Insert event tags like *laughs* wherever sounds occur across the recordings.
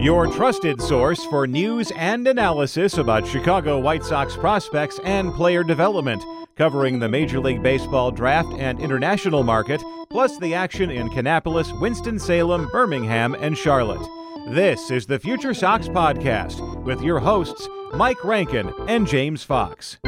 Your trusted source for news and analysis about Chicago White Sox prospects and player development, covering the Major League Baseball draft and international market, plus the action in Kannapolis, Winston-Salem, Birmingham, and Charlotte. This is the Future Sox Podcast with your hosts, Mike Rankin and James Fox.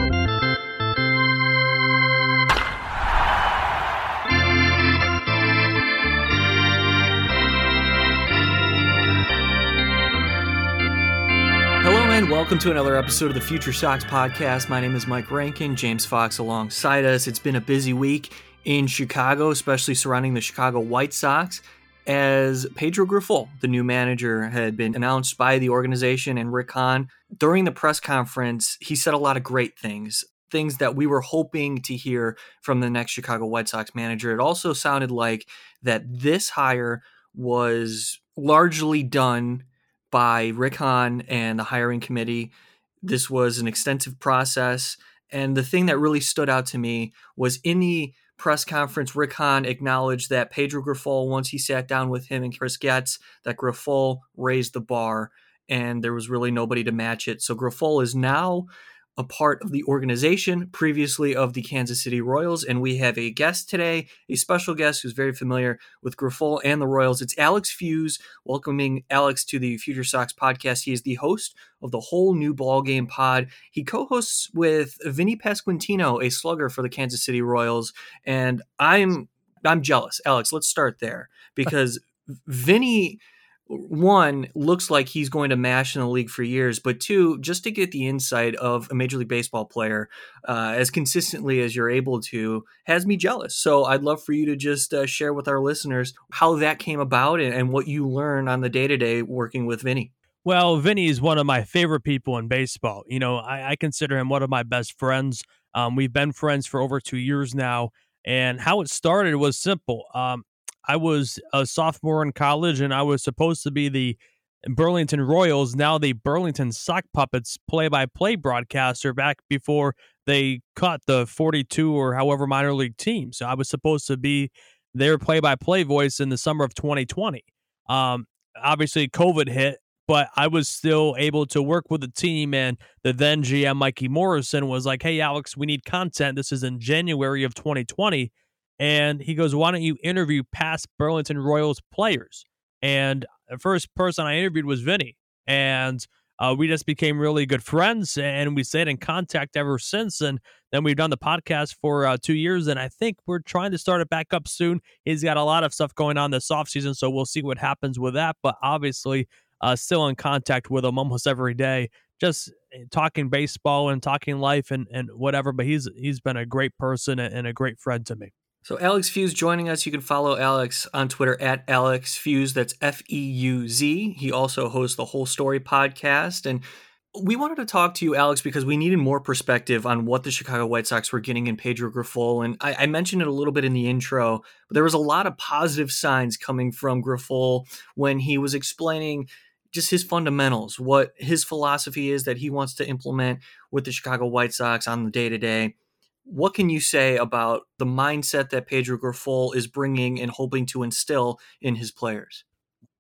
Welcome to another episode of the Future Sox podcast. My name is Mike Rankin, James Fox alongside us. It's been a busy week in Chicago, especially surrounding the Chicago White Sox, as Pedro Grifol, the new manager, had been announced by the organization and Rick Hahn. During the press conference, he said a lot of great things, things that we were hoping to hear from the next Chicago White Sox manager. It also sounded like that this hire was largely done by Rick Hahn and the hiring committee. This was an extensive process. And the thing that really stood out to me was in the press conference, Rick Hahn acknowledged that Pedro Grifol, once he sat down with him and Chris Getz, that Grifol raised the bar and there was really nobody to match it. So Grifol is now a part of the organization, previously of the Kansas City Royals. And we have a guest today, a special guest who's very familiar with Grifol and the Royals. It's Alex Feuz, welcoming Alex to the Future Sox podcast. He is the host of the whole new ball game pod. He co-hosts with Vinny Pasquantino, a slugger for the Kansas City Royals. And I'm I'm jealous. Alex, let's start there *laughs* because Vinny one looks like he's going to mash in the league for years, but two, just to get the insight of a Major League Baseball player uh, as consistently as you're able to has me jealous. So I'd love for you to just uh, share with our listeners how that came about and, and what you learn on the day to day working with Vinny. Well, Vinny is one of my favorite people in baseball. You know, I, I consider him one of my best friends. Um, we've been friends for over two years now. And how it started was simple. Um, I was a sophomore in college and I was supposed to be the Burlington Royals, now the Burlington Sock Puppets play by play broadcaster back before they cut the 42 or however minor league team. So I was supposed to be their play by play voice in the summer of 2020. Um, obviously, COVID hit, but I was still able to work with the team. And the then GM, Mikey Morrison, was like, Hey, Alex, we need content. This is in January of 2020 and he goes, "Why don't you interview past Burlington Royals players?" And the first person I interviewed was Vinny, and uh, we just became really good friends, and we stayed in contact ever since. And then we've done the podcast for uh, two years, and I think we're trying to start it back up soon. He's got a lot of stuff going on this off season, so we'll see what happens with that. But obviously, uh, still in contact with him almost every day, just eh, talking baseball and talking life and, and whatever. But he's he's been a great person and a great friend to me. So Alex Feuz joining us. You can follow Alex on Twitter at Alex Feuz. That's F E U Z. He also hosts the Whole Story podcast. And we wanted to talk to you, Alex, because we needed more perspective on what the Chicago White Sox were getting in Pedro Grifol. And I, I mentioned it a little bit in the intro, but there was a lot of positive signs coming from Grifol when he was explaining just his fundamentals, what his philosophy is that he wants to implement with the Chicago White Sox on the day to day. What can you say about the mindset that Pedro Grifol is bringing and hoping to instill in his players?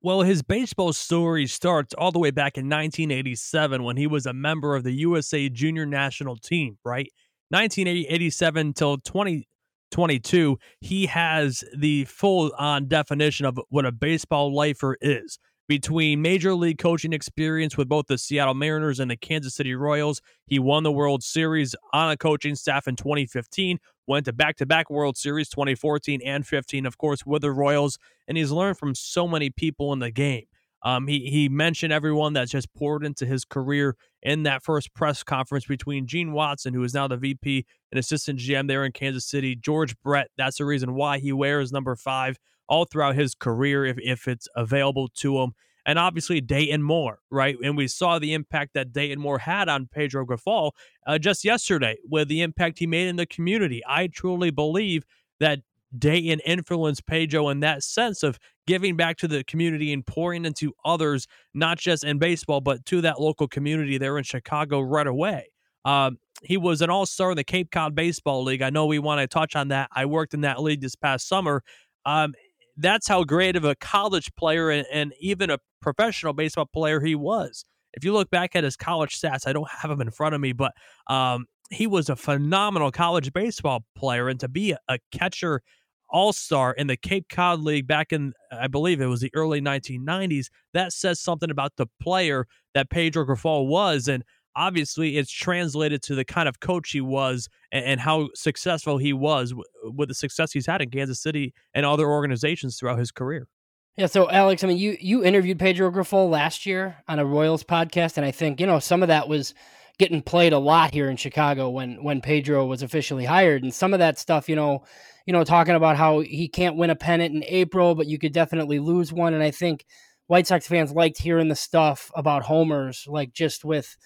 Well, his baseball story starts all the way back in 1987 when he was a member of the USA Junior National Team, right? 1987 till 2022, he has the full on definition of what a baseball lifer is between major league coaching experience with both the Seattle Mariners and the Kansas City Royals. He won the World Series on a coaching staff in 2015, went to back to back World Series 2014 and 15, of course, with the Royals, and he's learned from so many people in the game. Um, he he mentioned everyone that's just poured into his career in that first press conference between Gene Watson, who is now the VP and assistant GM there in Kansas City, George Brett. That's the reason why he wears number five all throughout his career if, if it's available to him. And obviously Dayton Moore, right? And we saw the impact that Dayton Moore had on Pedro Grifol uh, just yesterday with the impact he made in the community. I truly believe that Dayton influenced Pedro in that sense of giving back to the community and pouring into others, not just in baseball, but to that local community there in Chicago right away. Um, he was an all star in the Cape Cod Baseball League. I know we want to touch on that. I worked in that league this past summer. Um, that's how great of a college player and, and even a professional baseball player he was. If you look back at his college stats, I don't have them in front of me, but um, he was a phenomenal college baseball player. And to be a catcher all star in the Cape Cod League back in, I believe it was the early 1990s, that says something about the player that Pedro Grifol was. And obviously, it's translated to the kind of coach he was and, and how successful he was w- uh, with the success he's had in Kansas City and other organizations throughout his career. Yeah, so Alex, I mean, you you interviewed Pedro Grifol last year on a Royals podcast, and I think you know some of that was getting played a lot here in Chicago when when Pedro was officially hired, and some of that stuff, you know, you know, talking about how he can't win a pennant in April, but you could definitely lose one, and I think White Sox fans liked hearing the stuff about homers, like just with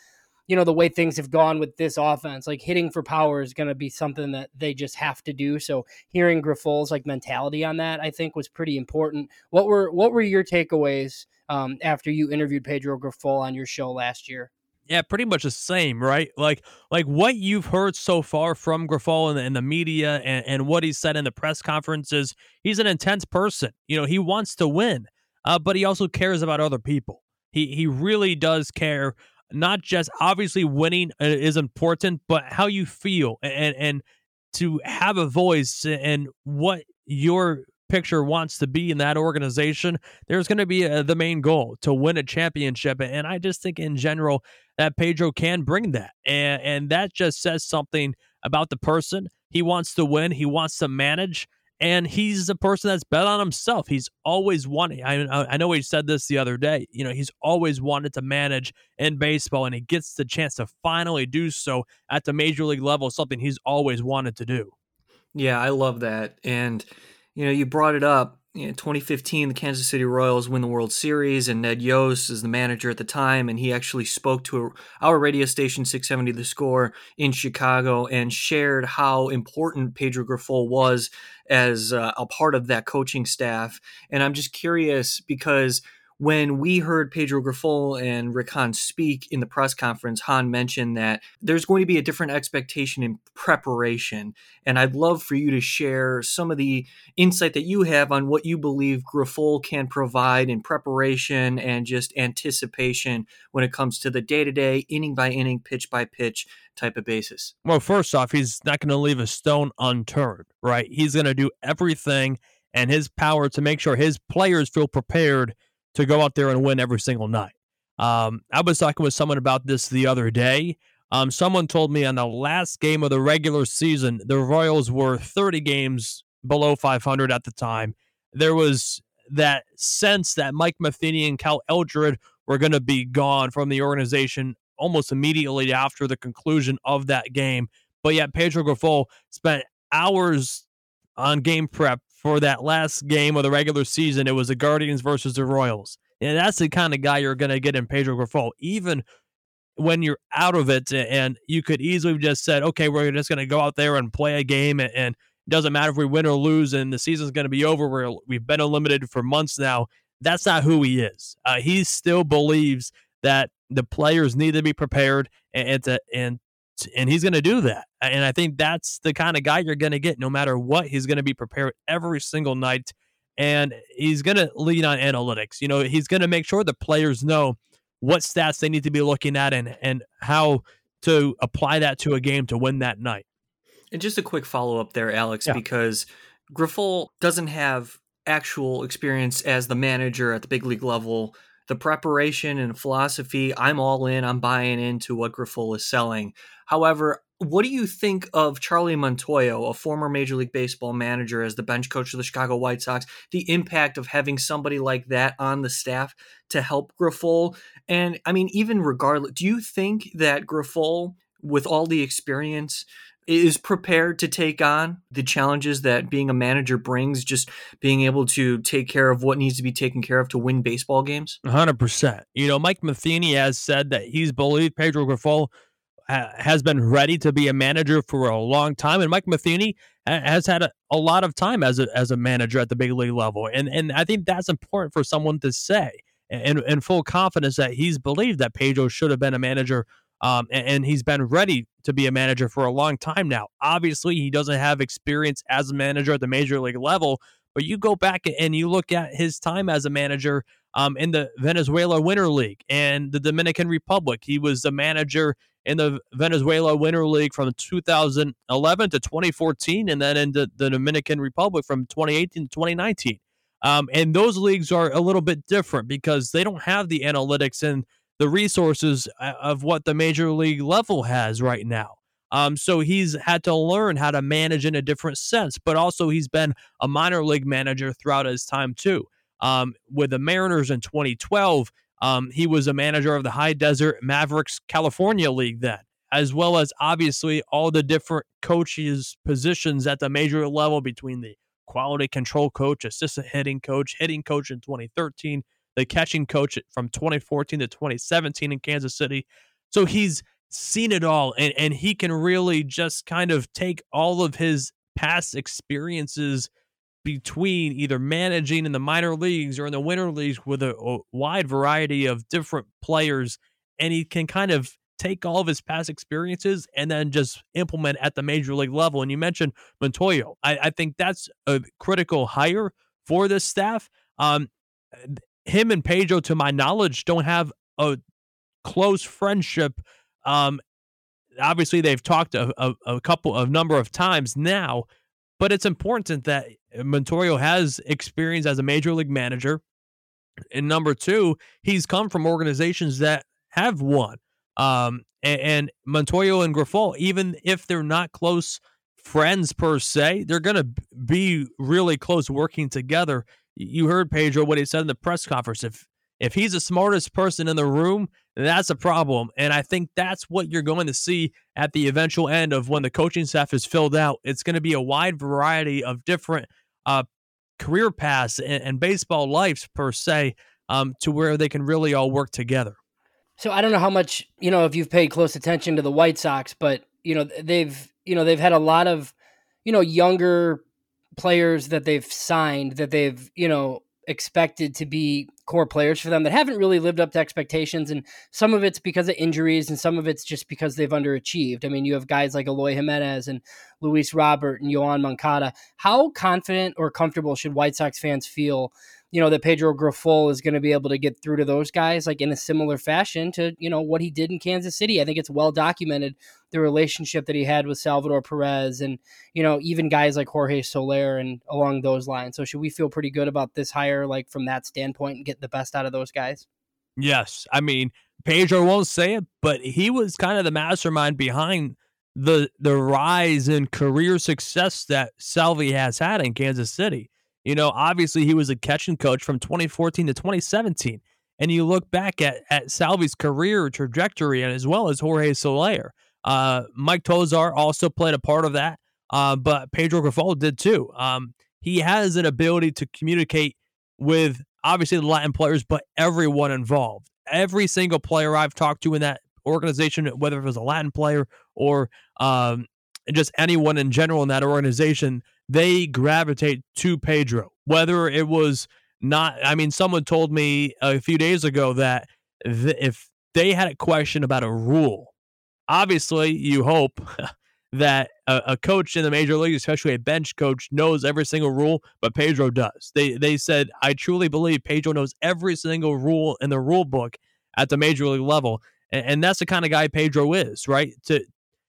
you know the way things have gone with this offense like hitting for power is going to be something that they just have to do so hearing Grifol's like mentality on that i think was pretty important what were what were your takeaways um, after you interviewed pedro Grifol on your show last year yeah, pretty much the same, right? Like, like what you've heard so far from the, in the media and, and what he said in the press conferences. He's an intense person. You know, he wants to win, uh, but he also cares about other people. He he really does care not just obviously winning uh, is important, but how you feel and and to have a voice and what your picture wants to be in that organization, there's going to be a, uh, the main goal to win a championship. And I just think in general that Pedro can bring that. And, and that just says something about the person. He wants to win, he wants to manage and he's a person that's bet on himself. He's always wanted. I, I know he said this the other day. You know, he's always wanted to manage in baseball, and he gets the chance to finally do so at the major league level. Something he's always wanted to do. Yeah, I love that. And you know, you brought it up you know, 2015, the Kansas City Royals win the World Series, and Ned Yost is the manager at the time, and he actually spoke to our radio station 670 The Score in Chicago and shared how important Pedro Grifol was as uh, a part of that coaching staff. And I'm just curious because when we heard Pedro Grifol and Rick Hahn speak in the press conference, Hahn mentioned that there's going to be a different expectation in preparation. And I'd love for you to share some of the insight that you have on what you believe Grifol can provide in preparation and just anticipation when it comes to the day to day, inning by inning, pitch by pitch type of basis. Well, first off, he's not going to leave a stone unturned, right? He's going to do everything and his power to make sure his players feel prepared to go out there and win every single night. Um, I was talking with someone about this the other day. Um, someone told me on the last game of the regular season, the Royals were 30 games below 500 at the time. There was that sense that Mike Matheny and Cal Eldred were going to be gone from the organization almost immediately after the conclusion of that game. But yet, Pedro Grifol spent hours on game prep for that last game of the regular season. It was the Guardians versus the Royals. And that's the kind of guy you're going to get in Pedro Grifol. Even when you're out of it, and you could easily just said, okay, we're just going to go out there and play a game, and, it doesn't matter if we win or lose, and the season's going to be over. We're, we've been eliminated for months now. That's not who he is. Uh, he still believes that the players need to be prepared and, and to and and he's going to do that. And I think that's the kind of guy you're going to get no matter what. He's going to be prepared every single night and he's going to lean on analytics. You know, he's going to make sure the players know what stats they need to be looking at and and how to apply that to a game to win that night. And just a quick follow up there, Alex, yeah. because Grifol doesn't have actual experience as the manager at the big league level the preparation and philosophy, I'm all in. I'm buying into what Grifol is selling. However, what do you think of Charlie Montoyo, a former Major League Baseball manager, as the bench coach of the Chicago White Sox? The impact of having somebody like that on the staff to help Grifol, and I mean, even regardless, do you think that Grifol, with all the experience, is prepared to take on the challenges that being a manager brings, just being able to take care of what needs to be taken care of to win baseball games? 100%. You know, Mike Matheny has said that he's believed Pedro Grifol has been ready to be a manager for a long time, and Mike Matheny has had a, a lot of time as a as a manager at the big league level, and and I think that's important for someone to say and in full confidence that he's believed that Pedro should have been a manager um, and, and, he's been ready to be a manager for a long time now. Obviously, he doesn't have experience as a manager at the major league level, But you go back and you look at his time as a manager um, in the Venezuela Winter League and the Dominican Republic. He was the manager in the Venezuela Winter League from 2011 to 2014, and then in the, the Dominican Republic from 2018 to 2019. Um, and those leagues are a little bit different because they don't have the analytics and the resources uh, of what the major league level has right now. Um, so he's had to learn how to manage in a different sense, but also he's been a minor league manager throughout his time too. Um, with the Mariners in 2012, um, he was a manager of the High Desert Mavericks California League then, as well as obviously all the different coaches' positions at the major level between the quality control coach, assistant hitting coach, hitting coach in 2013, the catching coach from 2014 to 2017 in Kansas City. So he's seen it all and, and he can really just kind of take all of his past experiences between either managing in the minor leagues or in the winter leagues with a, a, wide variety of different players and he can kind of take all of his past experiences and then just implement at the major league level. And you mentioned montoyo i, I think that's a critical hire for this staff. Um, him and pedro to my knowledge don't have a close friendship um, obviously they've talked a, a, a couple of number of times now but it's important that Montoyo has experience as a major league manager. And number two, he's come from organizations that have won. Um, and, and and Grifol, even if they're not close friends per se, they're going to be really close working together. You heard Pedro what he said in the press conference. If if he's the smartest person in the room, that's a problem. And I think that's what you're going to see at the eventual end of when the coaching staff is filled out. It's going to be a wide variety of different uh, career paths and, and, baseball lives per se um, to where they can really all work together. So I don't know how much you know if you've paid close attention to the White Sox, but you know they've you know they've had a lot of you know younger players that they've signed that they've you know expected to be core players for them that haven't really lived up to expectations. And some of it's because of injuries, and some of it's just because they've underachieved. I mean, you have guys like Eloy Jimenez and Luis Robert and Yoan Moncada. How confident or comfortable should White Sox fans feel you know, that Pedro Grifol is going to be able to get through to those guys like in a similar fashion to, you know, what he did in Kansas City. I think it's well documented the relationship that he had with Salvador Perez and, you know, even guys like Jorge Soler and along those lines. So should we feel pretty good about this hire, like from that standpoint and get the best out of those guys? Yes. I mean, Pedro won't say it, but he was kind of the mastermind behind the the rise in career success that Salvi has had in Kansas City. You know, obviously he was a catching coach from 2014 to 2017. And you look back at, at Salvi's career trajectory and as well as Jorge Soler. Uh, Mike Tosar also played a part of that, uh, but Pedro Grifol did too. Um, he has an ability to communicate with obviously the Latin players, but everyone involved. Every single player I've talked to in that organization, whether it was a Latin player or um, just anyone in general in that organization, they gravitate to Pedro. Whether it was not, I mean, someone told me a few days ago that th- if they had a question about a rule, obviously you hope *laughs* that a, a, coach in the major league, especially a bench coach, knows every single rule, but Pedro does. They they said, I truly believe Pedro knows every single rule in the rule book at the major league level. And, and that's the kind of guy Pedro is, right? To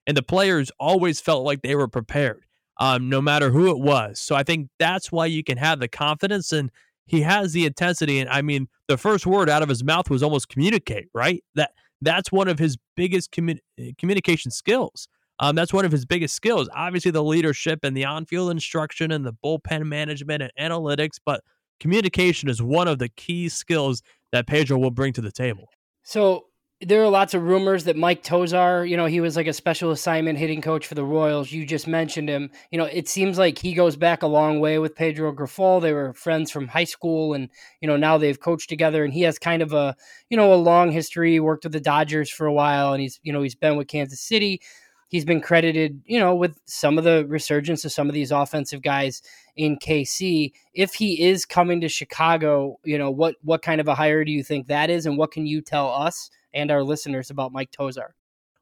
and the players always felt like they were prepared um, no matter who it was. So I think that's why you can have the confidence and he has the intensity. And I mean, the first word out of his mouth was almost communicate, right? That that's one of his biggest eh, communication skills. Um, that's one of his biggest skills. Obviously, the leadership and the on-field instruction and the bullpen management and analytics, but communication is one of the key skills that Pedro will bring to the table. So there are lots of rumors that Mike Tosar, you know, he was like a special assignment hitting coach for the Royals. You just mentioned him. You know, it seems like he goes back a long way with Pedro Grifol. They were friends from high school and, you know, now they've coached together and he has kind of a, you know, a long history. He worked with the Dodgers for a while and he's, you know, he's been with Kansas City. He's been credited, you know, with some of the resurgence of some of these offensive guys in KC. If he is coming to Chicago, you know, what what kind of a hire do you think that is and what can you tell us and our listeners about Mike Tosar.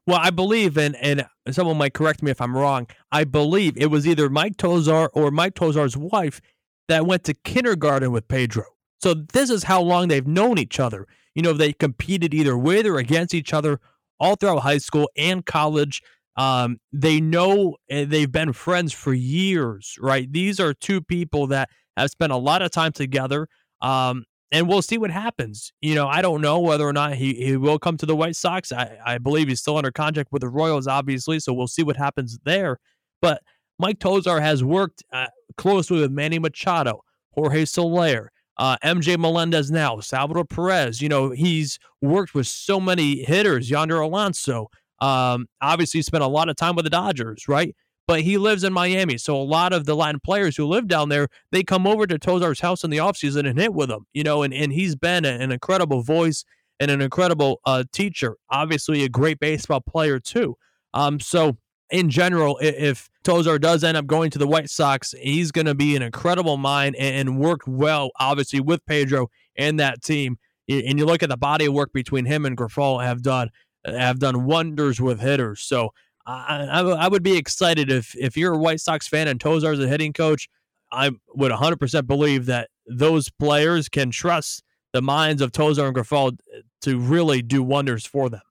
Well, I believe, and and someone might correct me if I'm wrong. I believe it was either Mike Tosar or Mike Tosar's wife that went to kindergarten with Pedro. So this is how long they've known each other. You know, they competed either with or against each other all throughout high school and college. Um, they know eh, they've been friends for years, right? These are two people that have spent a lot of time together. Um, and we'll see what happens. You know, I don't know whether or not he, he will come to the White Sox. I, I believe he's still under contract with the Royals, obviously. So we'll see what happens there. But Mike Tosar has worked uh, closely with Manny Machado, Jorge Soler, uh, MJ Melendez now, Salvador Perez. You know, he's worked with so many hitters, Yonder Alonso. Um, obviously, spent a lot of time with the Dodgers, right? But he lives in Miami. So a lot of the Latin players who live down there, they come over to Tosar's house in the offseason and hit with him, you know, and, and he's been an incredible voice and an incredible uh, teacher. Obviously, a great baseball player, too. Um, so in general, if Tosar does end up going to the White Sox, he's going to be an incredible mind and worked well, obviously, with Pedro and that team. And you look at the body of work between him and Grifol have done have done wonders with hitters. So I, I, I would be excited if if you're a White Sox fan and Tosar is a hitting coach. I would 100% believe that those players can trust the minds of Tosar and Grifol to really do wonders for them.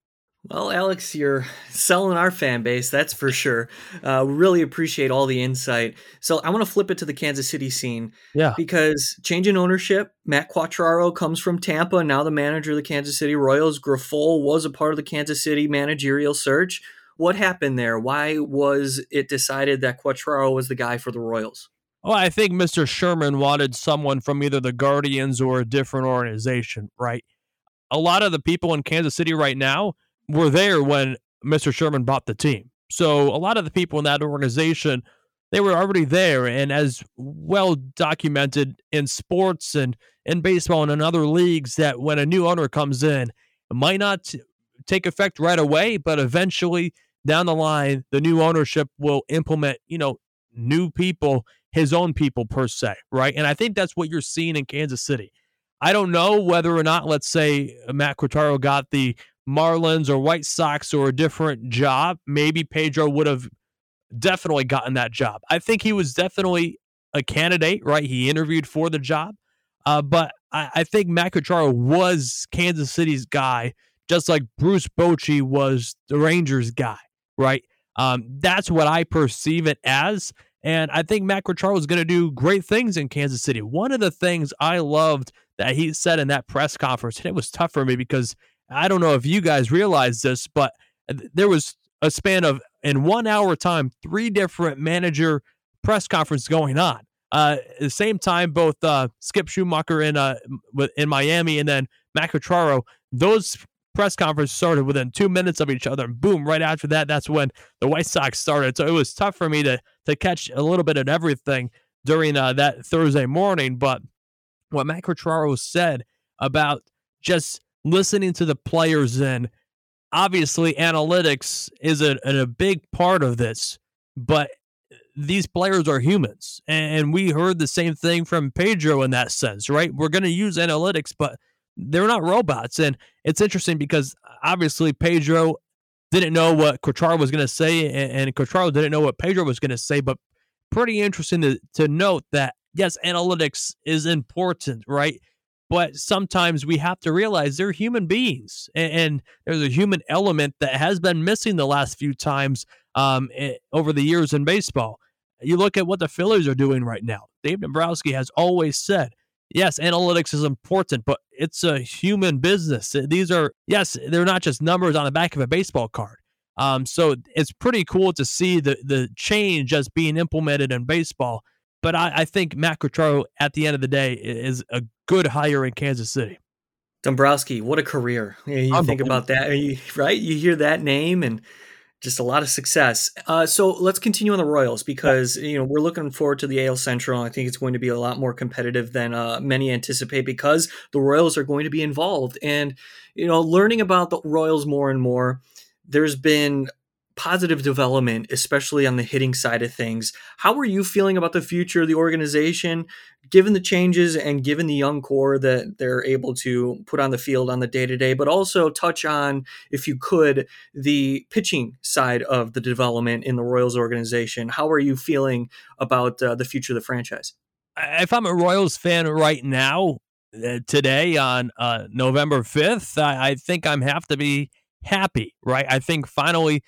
Well, Alex, you're selling our fan base, that's for sure. Uh, really appreciate all the insight. So I want to flip it to the Kansas City scene. Yeah. Because change in ownership, Matt Quatraro comes from Tampa, now the manager of the Kansas City Royals. Grifol was a part of the Kansas City managerial search. What happened there? Why was it decided that Quatraro was the guy for the Royals? Well, I think Mr. Sherman wanted someone from either the Guardians or a different organization, right? A lot of the people in Kansas City right now were there when Mr. Sherman bought the team. So a lot of the people in that organization, they were already there. And as well documented in sports and in baseball and in other leagues, that when a new owner comes in, might not take effect right away, but eventually down the line, the new ownership will implement, you know, new people, his own people per se, right? And I think that's what you're seeing in Kansas City. I don't know whether or not, let's say, Matt Quatraro got the Marlins or White Sox or a different job, maybe Pedro would have definitely gotten that job. I think he was definitely a candidate, right? He interviewed for the job. Uh, but I, I, think Matt Quatraro was Kansas City's guy, just like Bruce Bochy was the Rangers guy, right? Um, that's what I perceive it as. And I think Matt Quatraro is going to do great things in Kansas City. One of the things I loved that he said in that press conference, and it was tough for me because I don't know if you guys realize this, but there was a span of in one hour time, three different manager press conferences going on. Uh, at the same time, both uh, Skip Schumaker in uh, in Miami and then Matt Quatraro, those press conference started within two minutes of each other. And boom, right after that, that's when the White Sox started. So it was tough for me to to catch a little bit of everything during uh, that Thursday morning. But what Matt Quatraro said about just listening to the players and obviously analytics is a, a big part of this, but these players are humans. And we heard the same thing from Pedro in that sense, right? We're going to use analytics, but they're not robots. And it's interesting because obviously Pedro didn't know what Quatraro was going to say, and Quatraro didn't know what Pedro was going to say. But pretty interesting to, to note that, yes, analytics is important, right? but sometimes we have to realize they're human beings and, and there's a human element that has been missing the last few times um, it, eh, over the years in baseball you look at what the Phillies are doing right now dave dombrowski has always said yes analytics is important but it's a human business these are yes they're not just numbers on the back of a baseball card um, so it's pretty cool to see the the change as being implemented in baseball but I, I think Matt Quatraro, at the end of the day, is a good hire in Kansas City. Dombrowski, what a career! You think about that, right? You hear that name and just a lot of success. Uh, so let's continue on the Royals because you know we're looking forward to the AL Central. I think it's going to be a lot more competitive than uh, many anticipate because the Royals are going to be involved. And you know, learning about the Royals more and more, there's been positive development, especially on the hitting side of things. How are you feeling about the future of the organization, given the changes and given the young core that they're able to put on the field on the day to day? But also touch on, if you could, the pitching side of the development in the Royals organization. How are you feeling about uh, the future of the franchise? if I'm a Royals fan right now, uh, today on uh, November 5th, I, I, think I'm have to be happy, right? I think finally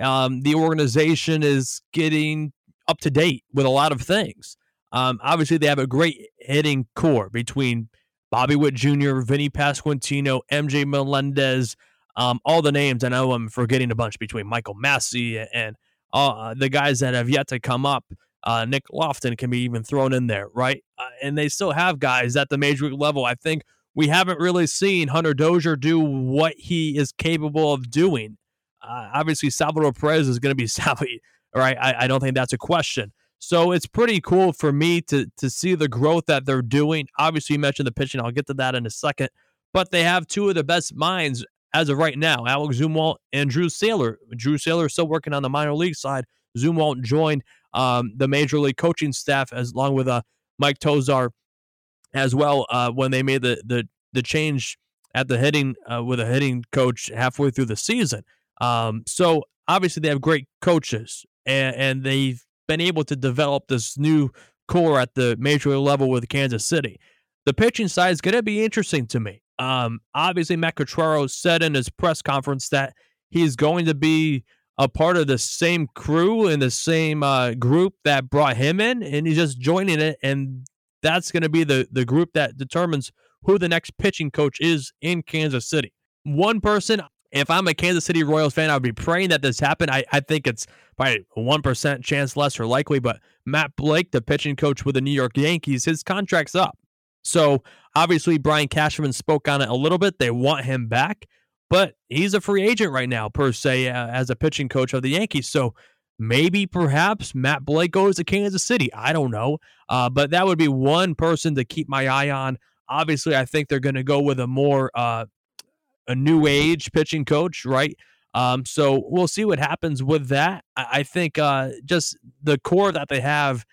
um, the organization is getting up to date with a lot of things. Um, obviously, they have a great hitting core between Bobby Witt Jr., Vinny Pasquantino, MJ Melendez, um, all the names. I know I'm forgetting a bunch between Michael Massey and uh, the guys that have yet to come up. Uh, Nick Loftin can be even thrown in there, right? Uh, and they still have guys at the major league level. I think we haven't really seen Hunter Dozier do what he is capable of doing. Uh, obviously, Salvador Perez is going to be *laughs* Sally, right? I, I don't think that's a question. So it's pretty cool for me to to see the growth that they're doing. Obviously, you mentioned the pitching. I'll get to that in a second. But they have two of the best minds as of right now, Alex Zumwalt and Drew Saylor. Drew Saylor is still working on the minor league side. Zumwalt joined um, the major league coaching staff as along with uh, Mike Tosar as well uh, when they made the the the change at the hitting uh, with a hitting coach halfway through the season. Um, so obviously they have great coaches and, and they've been able to develop this new core at the major level with Kansas City. The pitching side is going to be interesting to me. Um, obviously, Matt Quatraro said in his press conference that he's going to be a part of the same crew and the same uh, group that brought him in, and he's just joining it. And that's going to be the the group that determines who the next pitching coach is in Kansas City. One person, if I'm a Kansas City Royals fan, I would be praying that this happened. I, I think it's by one percent chance less or likely, but Matt Blake, the pitching coach with the New York Yankees, his contract's up. So obviously Brian Cashman spoke on it a little bit. They want him back but he's a free agent right now, per se, uh, as a pitching coach of the Yankees. So maybe, perhaps, Matt Blake goes to Kansas City. I don't know. Uh, but that would be one person to keep my eye on. Obviously, I think they're going to go with a more uh, a new age pitching coach, right? Um, so we'll see what happens with that. I, I think uh, just the core that they have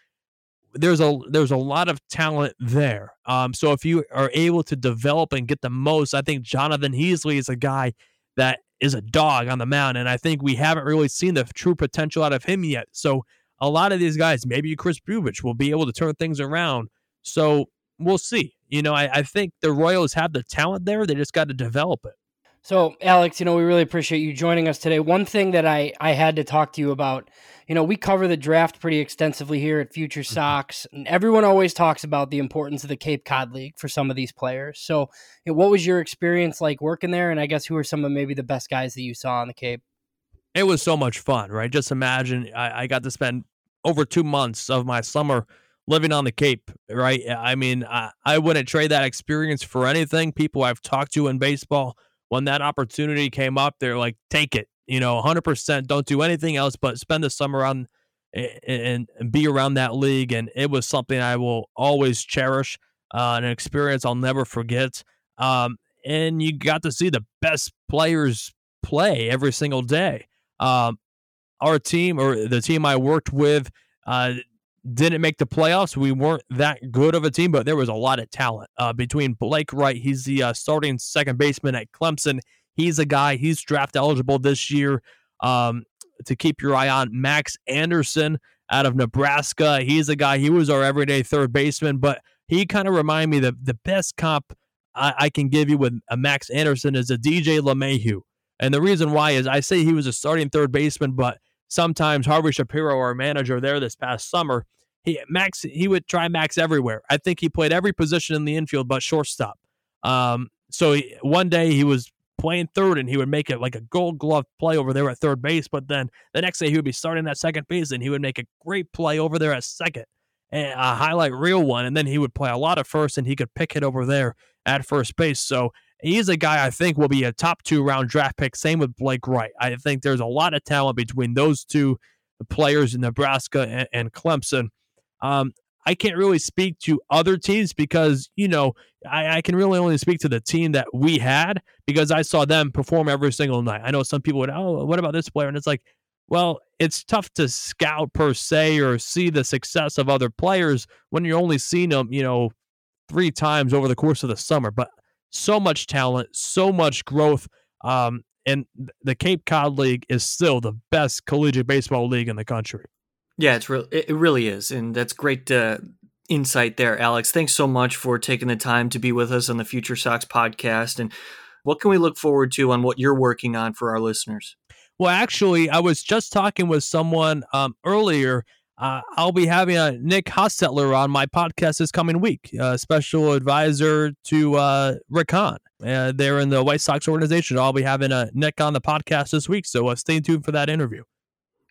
there's a there's a lot of talent there. Um, so if you are able to develop and get the most, I think Jonathan Heasley is a guy that is a dog on the mound, and I think we haven't really seen the true potential out of him yet. So a lot of these guys, maybe Chris Bubic, will be able to turn things around. So we'll see. You know, I, I think the Royals have the talent there; they just got to develop it. So, Alex, you know, we really appreciate you joining us today. One thing that I, I had to talk to you about, you know, we cover the draft pretty extensively here at Future mm-hmm. Sox, and everyone always talks about the importance of the Cape Cod League for some of these players. So, you know, what was your experience like working there? And I guess who are some of maybe the best guys that you saw on the Cape? It was so much fun, right? Just imagine I, I got to spend over two months of my summer living on the Cape, right? I mean, I, I wouldn't trade that experience for anything. People I've talked to in baseball when that opportunity came up, they're like, take it, you know, 100%. Don't do anything else but spend the summer on and, and be around that league. And it was something I will always cherish, uh, an experience I'll never forget. Um, and you got to see the best players play every single day. Um, our team or the team I worked with uh, didn't make the playoffs. We weren't that good of a team, but there was a lot of talent uh, between Blake Wright. He's the uh, starting second baseman at Clemson. He's a guy. He's draft eligible this year. Um, to keep your eye on Max Anderson out of Nebraska. He's a guy. He was our everyday third baseman, but he kind of reminded me that the best comp I, I can give you with a Max Anderson is a DJ LeMahieu. And the reason why is I say he was a starting third baseman, but sometimes Harvey Shapiro, our manager there this past summer, he Max he would try Max everywhere. I think he played every position in the infield but shortstop. Um, so he, one day he was playing third and he would make it like a gold glove play over there at third base, but then the next day he would be starting at second base and he would make a great play over there at second. And a highlight reel one, and then he would play a lot of first and he could pick it over there at first base. So he's a guy I think will be a top two round draft pick. Same with Blake Wright. I think there's a lot of talent between those two players in Nebraska and, and Clemson. Um, I can't really speak to other teams because, you know, I, I, can really only speak to the team that we had because I saw them perform every single night. I know some people would, oh, what about this player? And it's like, well, it's tough to scout per se or see the success of other players when you're only seeing them, you know, three times over the course of the summer. But so much talent, so much growth. Um, and the Cape Cod League is still the best collegiate baseball league in the country. Yeah, it's real. It really is, and that's great to insight there, Alex. Thanks so much for taking the time to be with us on the Future Sox podcast. And what can we look forward to on what you're working on for our listeners? Well, actually, I was just talking with someone um, earlier. Uh, I'll be having a Nick Hostetler on my podcast this coming week, uh, special advisor to uh, Rick Hahn. Uh, they're in the White Sox organization. I'll be having a Nick on the podcast this week, so uh, stay tuned for that interview.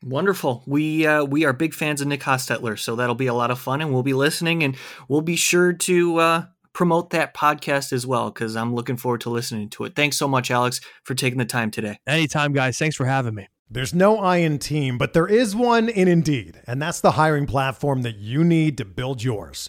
Wonderful. We uh, we are big fans of Nick Hostetler, so that'll be a lot of fun, and we'll be listening, and we'll be sure to uh, promote that podcast as well because I'm looking forward to listening to it. Thanks so much, Alex, for taking the time today. Anytime, guys. Thanks for having me. There's no I in team, but there is one in Indeed, and that's the hiring platform that you need to build yours.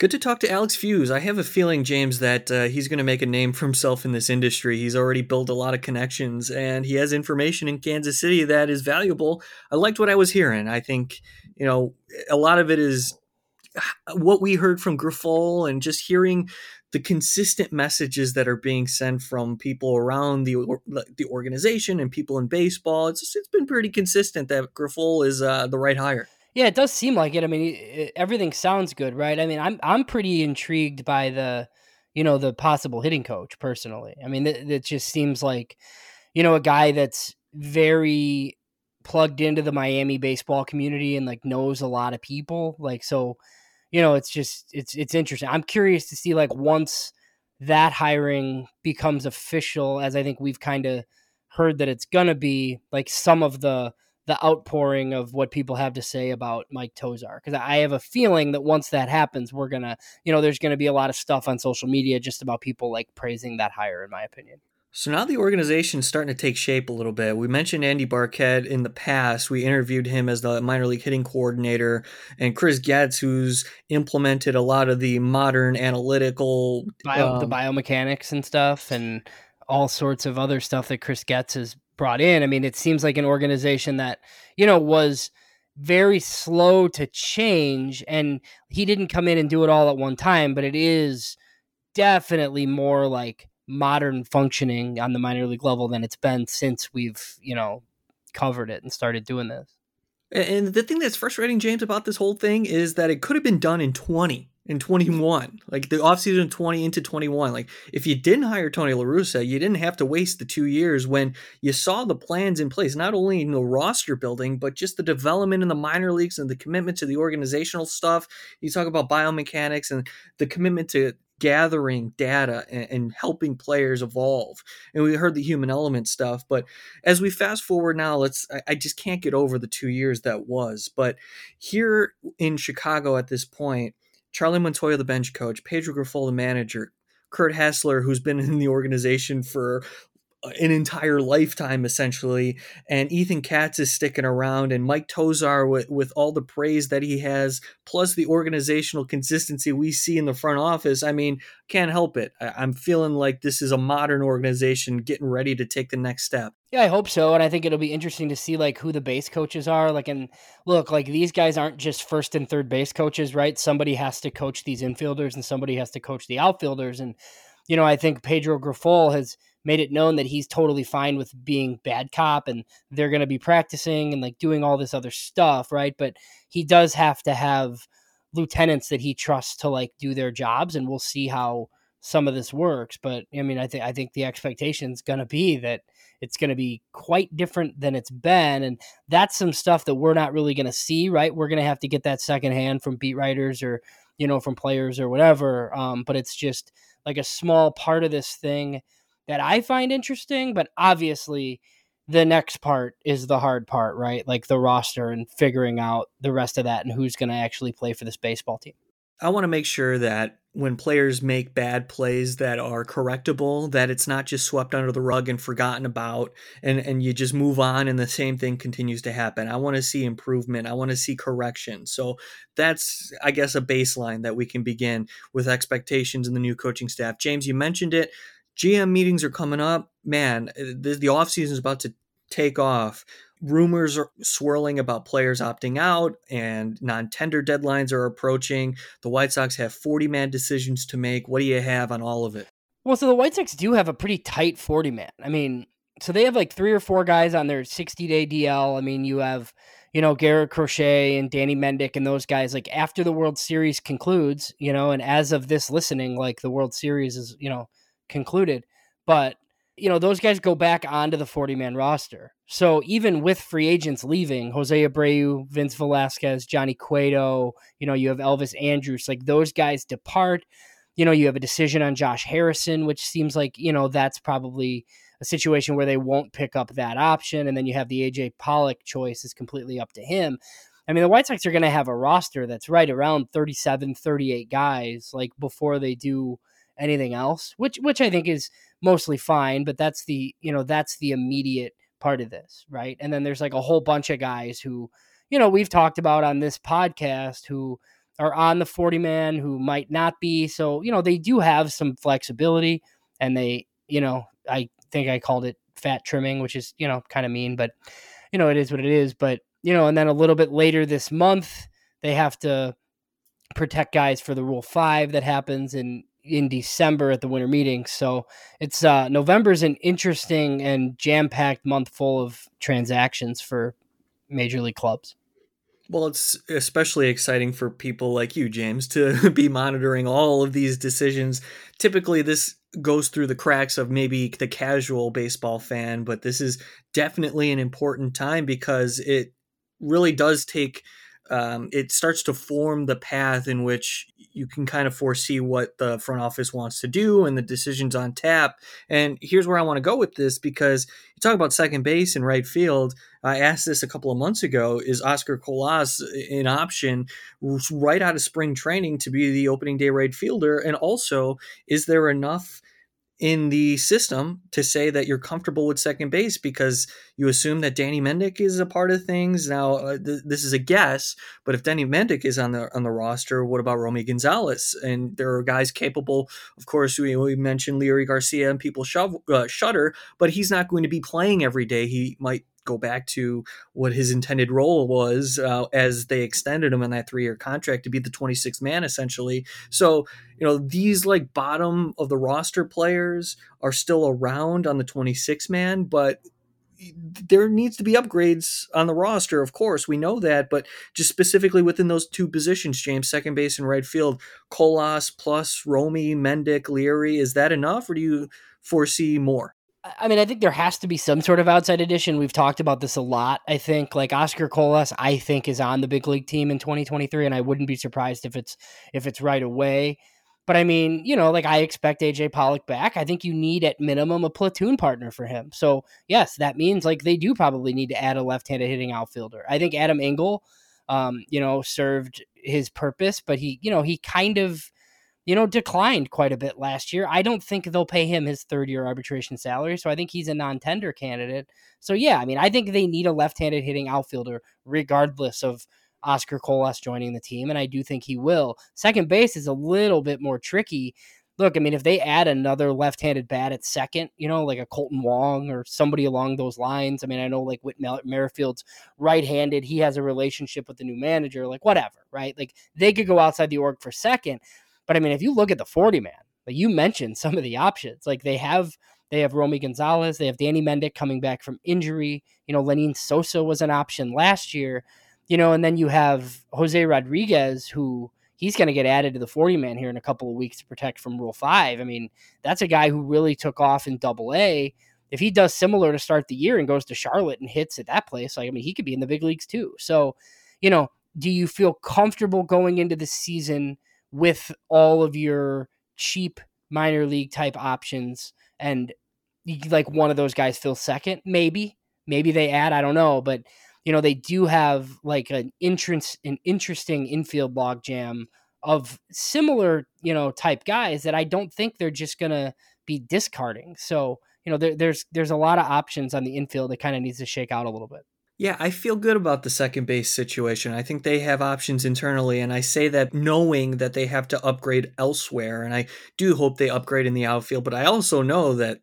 Good to talk to Alex Feuz. I have a feeling, James, that uh, he's going to make a name for himself in this industry. He's already built a lot of connections and he has information in Kansas City that is valuable. I liked what I was hearing. I think, you know, a lot of it is what we heard from Grifol and just hearing the consistent messages that are being sent from people around the the organization and people in baseball. It's it's been pretty consistent that Grifol is uh, the right hire. Yeah, it does seem like it. I mean, it, everything sounds good, right? I mean, I'm I'm pretty intrigued by the, you know, the possible hitting coach personally. I mean, it, it just seems like, you know, a guy that's very plugged into the Miami baseball community and like knows a lot of people. Like, so, you know, it's just it's it's interesting. I'm curious to see like once that hiring becomes official, as I think we've kind of heard that it's gonna be, like some of the the outpouring of what people have to say about Mike Tosar. Because I have a feeling that once that happens, we're gonna, you know, there's gonna be a lot of stuff on social media just about people like praising that hire, in my opinion. So now the organization's starting to take shape a little bit. We mentioned Andy Barkett in the past. We interviewed him as the minor league hitting coordinator, and Chris Getz, who's implemented a lot of the modern analytical, Bio, um, the biomechanics and stuff, and all sorts of other stuff that Chris Getz has brought in. I mean, it seems like an organization that, you know, was very slow to change and he didn't come in and do it all at one time, but it is definitely more like modern functioning on the minor league level than it's been since we've, you know, covered it and started doing this. And the thing that's frustrating, James, about this whole thing is that it could have been done in 20 in 21 like the offseason 20 into 21 like if you didn't hire Tony La Russa you didn't have to waste the two years when you saw the plans in place not only in the roster building but just the development in the minor leagues and the commitment to the organizational stuff you talk about biomechanics and the commitment to gathering data and, helping players evolve. And we heard the human element stuff, but as we fast forward now, let's I, just can't get over the two years that was. But here in Chicago at this point, Charlie Montoyo, the bench coach, Pedro Grifol, the manager, Curt Hasler, who's been in the organization for an entire lifetime essentially and Ethan Katz is sticking around and Mike Tosar with, with all the praise that he has plus the organizational consistency we see in the front office I mean can't help it. I, am feeling like this is a modern organization getting ready to take the next step. Yeah I hope so and I think it'll be interesting to see like who the base coaches are like and look like these guys aren't just first and third base coaches right? Somebody has to coach these infielders and somebody has to coach the outfielders and you know I think Pedro Grifol has made it known that he's totally fine with being bad cop and they're going to be practicing and like doing all this other stuff, right? But he does have to have lieutenants that he trusts to like do their jobs and we'll see how some of this works, but I mean I think I think the expectation is going to be that it's going to be quite different than it's been and that's some stuff that we're not really going to see, right? We're going to have to get that secondhand from beat writers or you know, from players or whatever. Um, but it's just like a small part of this thing that I find interesting. But obviously, the next part is the hard part, right? Like the roster and figuring out the rest of that and who's going to actually play for this baseball team. I want to make sure that when players make bad plays that are correctable, that it's not just swept under the rug and forgotten about and, and you just move on and the same thing continues to happen. I want to see improvement. I want to see correction. So that's, I guess, a baseline that we can begin with expectations in the new coaching staff. James, you mentioned it. GM meetings are coming up. Man, eh, the, the offseason is about to take off rumors are swirling about players opting out and non-tender deadlines are approaching. The White Sox have 40-man decisions to make. What do you have on all of it? Well, so the White Sox do have a pretty tight 40-man. I mean, so they have like three or four guys on their 60-day DL. I mean, you have you know, Garrett Crochet and Danny Mendick and those guys, like after the World Series concludes, you know, and as of this listening, like the World Series is, you know, concluded. But you know, those guys go back onto the 40 man roster. So even with free agents leaving, Jose Abreu, Vince Velasquez, Johnny Cueto, you know, you have Elvis Andrus, like those guys depart. You know, you have a decision on Josh Harrison, which seems like, you know, that's probably a situation where they won't pick up that option. And then you have the AJ Pollock choice is completely up to him. I mean, the White Sox are going to have a roster that's right around 37, 38 guys, like before they do anything else, which which I think is mostly fine, but that's the, you know, that's the immediate part of this, right? And then there's like a whole bunch of guys who, you know, we've talked about on this podcast who are on the 40 man who might not be. So, you know, they do have some flexibility and they, you know, I think I called it fat trimming, which is, you know, kind of mean, but you know, it is what it is, but you know, and then a little bit later this month, they have to protect guys for the rule 5 that happens in in December at the winter meeting. So it's uh November is an interesting and jam-packed month full of transactions for major league clubs. Well, it's especially exciting for people like you, James, to *laughs* be monitoring all of these decisions. Typically, this goes through the cracks of maybe the casual baseball fan, but this is definitely an important time because it really does take um, it starts to form the path in which you can kind of foresee what the front office wants to do and the decisions on tap. And here's where I want to go with this because you talk about second base and right field. I asked this a couple of months ago: Is Oscar Colas an option right out of spring training to be the opening day right fielder? And also, is there enough? In the system to say that you're comfortable with second base because you assume that Danny Mendick is a part of things. Now, uh, th- this is a guess, but if Danny Mendick is on the on the roster, what about Romy Gonzalez? And there are guys capable. Of course, we, we mentioned Leury Garcia and people uh, shudder, but he's not going to be playing every day. He might go back to what his intended role was uh, as they extended him on that three year contract to be the 26th man essentially. So, you know, these like bottom of the roster players are still around on the 26 man, but there needs to be upgrades on the roster, of course. We know that, but just specifically within those two positions, James, second base and right field, Colas plus Romy, Mendick, Leury, is that enough or do you foresee more? I mean, I think there has to be some sort of outside addition. We've talked about this a lot. I think like Oscar Colas, I think is on the big league team in 2023, and I wouldn't be surprised if it's if it's right away. But I mean, you know, like I expect AJ Pollock back. I think you need at minimum a platoon partner for him. So yes, that means like they do probably need to add a left-handed hitting outfielder. I think Adam Engel, um, you know, served his purpose, but he, you know, he kind of you know, declined quite a bit last year. I don't think they'll pay him his third year arbitration salary. So I think he's a non tender candidate. So yeah, I mean, I think they need a left handed hitting outfielder regardless of Oscar Colas joining the team. And I do think he will. Second base is a little bit more tricky. Look, I mean, if they add another left handed bat at second, you know, like a Kolten Wong or somebody along those lines. I mean, I know like Whit Merrifield's right handed. He has a relationship with the new manager, like whatever, right? Like they could go outside the org for second. But I mean, if you look at the 40 man, like you mentioned some of the options, like they have they have Romy Gonzalez, they have Danny Mendick coming back from injury. You know, Lenyn Sosa was an option last year. You know, and then you have Jose Rodriguez, who he's going to get added to the 40 man here in a couple of weeks to protect from Rule 5. I mean, that's a guy who really took off in double A. If he does similar to start the year and goes to Charlotte and hits at that place, like, I mean, he could be in the big leagues too. So, you know, do you feel comfortable going into the season with all of your cheap minor league type options and like one of those guys fill second maybe maybe they add i don't know but you know they do have like an entrance an interesting infield logjam of similar you know type guys that i don't think they're just gonna be discarding. So you know there, there's there's a lot of options on the infield that kind of needs to shake out a little bit yeah, I feel good about the second base situation. I think they have options internally, and I say that knowing that they have to upgrade elsewhere, and I do hope they upgrade in the outfield, but I also know that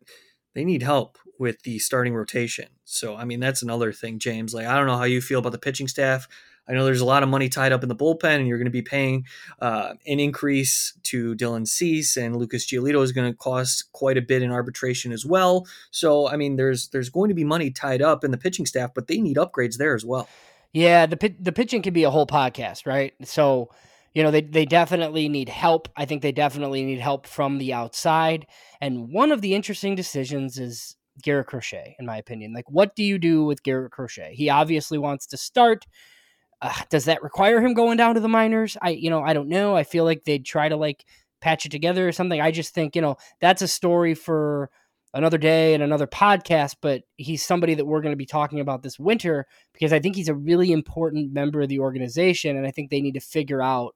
they need help with the starting rotation. So, I mean, that's another thing, James. Like, I don't know how you feel about the pitching staff. I know there's a lot of money tied up in the bullpen, and you're going to be paying uh, an increase to Dylan Cease, and Lucas Giolito is going to cost quite a bit in arbitration as well. So, I mean, there's there's going to be money tied up in the pitching staff, but they need upgrades there as well. Yeah, the the pitching can be a whole podcast, right? So, you know, they they definitely need help. I think they definitely need help from the outside. And one of the interesting decisions is Garrett Crochet, in my opinion. Like, what do you do with Garrett Crochet? He obviously wants to start. Uh, does that require him going down to the minors? I, you know, I don't know. I feel like they'd try to like patch it together or something. I just think, you know, that's a story for another day and another podcast, but he's somebody that we're going to be talking about this winter because I think he's a really important member of the organization. And I think they need to figure out,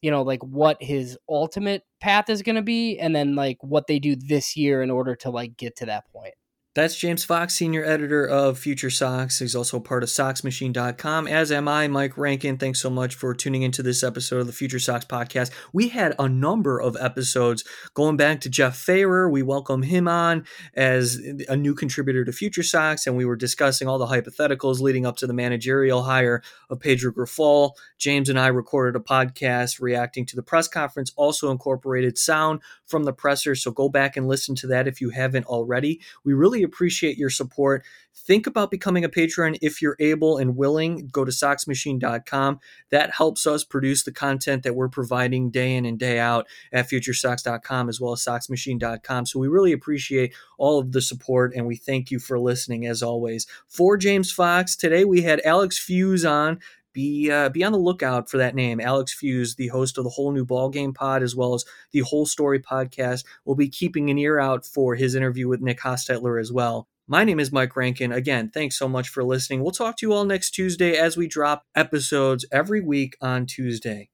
you know, like what his ultimate path is going to be and then like what they do this year in order to like get to that point. That's James Fox, senior editor of Future Sox. He's also part of SoxMachine.com, as am I, Mike Rankin. Thanks so much for tuning into this episode of the Future Sox podcast. We had a number of episodes going back to Jeff Farer. We welcome him on as a new contributor to Future Sox, and we were discussing all the hypotheticals leading up to the managerial hire of Pedro Grifol. James and I recorded a podcast reacting to the press conference, also incorporated sound from the presser. So go back and listen to that if you haven't already. We really appreciate your support. Think about becoming a patron if you're able and willing. Go to SoxMachine.com. That helps us produce the content that we're providing day in and day out at FutureSox.com as well as SoxMachine.com. So we really appreciate all of the support and we thank you for listening as always. For James Fox, today we had Alex Feuz on be uh, be on the lookout for that name, Alex Feuz, the host of the whole new ball game pod as well as the whole story podcast. We'll be keeping an ear out for his interview with Nick Hostetler as well. My name is Mike Rankin. Again, thanks so much for listening. We'll talk to you all next Tuesday as we drop episodes every week on Tuesday.